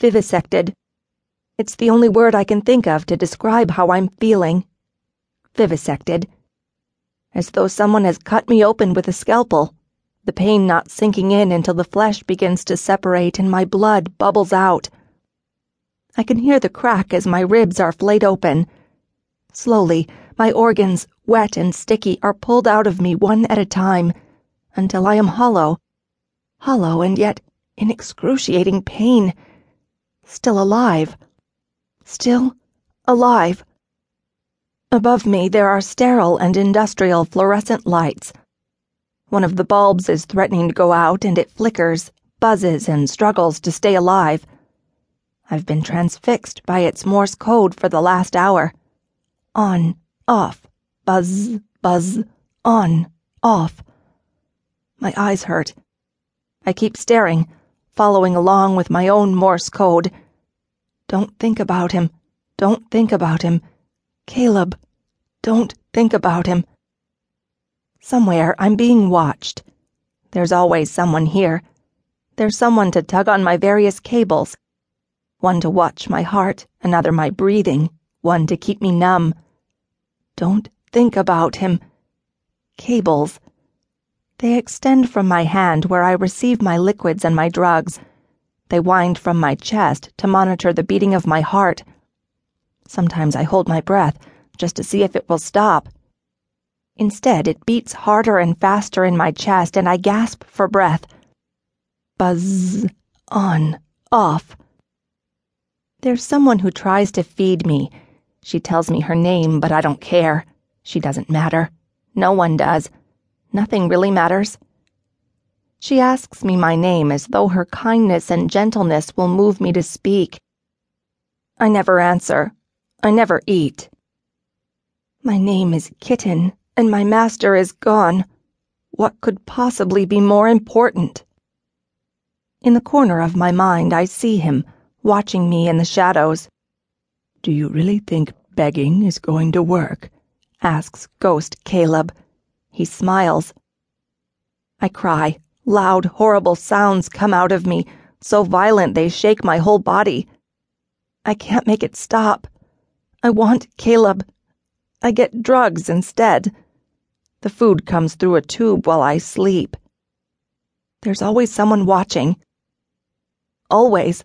Vivisected. It's the only word I can think of to describe how I'm feeling. Vivisected. As though someone has cut me open with a scalpel, the pain not sinking in until the flesh begins to separate and my blood bubbles out. I can hear the crack as my ribs are flayed open. Slowly, my organs, wet and sticky, are pulled out of me one at a time until I am hollow. Hollow and yet in excruciating pain. Still alive. Still alive. Above me, there are sterile and industrial fluorescent lights. One of the bulbs is threatening to go out, and it flickers, buzzes, and struggles to stay alive. I've been transfixed by its Morse code for the last hour. On, off, buzz, buzz, on, off. My eyes hurt. I keep staring, following along with my own Morse code. Don't think about him. Don't think about him. Caleb, don't think about him. Somewhere I'm being watched. There's always someone here. There's someone to tug on my various cables one to watch my heart, another my breathing, one to keep me numb. Don't think about him. Cables. They extend from my hand where I receive my liquids and my drugs. They wind from my chest to monitor the beating of my heart. Sometimes I hold my breath just to see if it will stop. Instead, it beats harder and faster in my chest, and I gasp for breath. Buzz, on, off. There's someone who tries to feed me. She tells me her name, but I don't care. She doesn't matter. No one does. Nothing really matters. She asks me my name as though her kindness and gentleness will move me to speak. I never answer. I never eat. My name is Kitten, and my master is gone. What could possibly be more important? In the corner of my mind, I see him watching me in the shadows. Do you really think begging is going to work? asks Ghost Caleb. He smiles. I cry. Loud, horrible sounds come out of me, so violent they shake my whole body. I can't make it stop. I want Caleb. I get drugs instead. The food comes through a tube while I sleep. There's always someone watching. Always.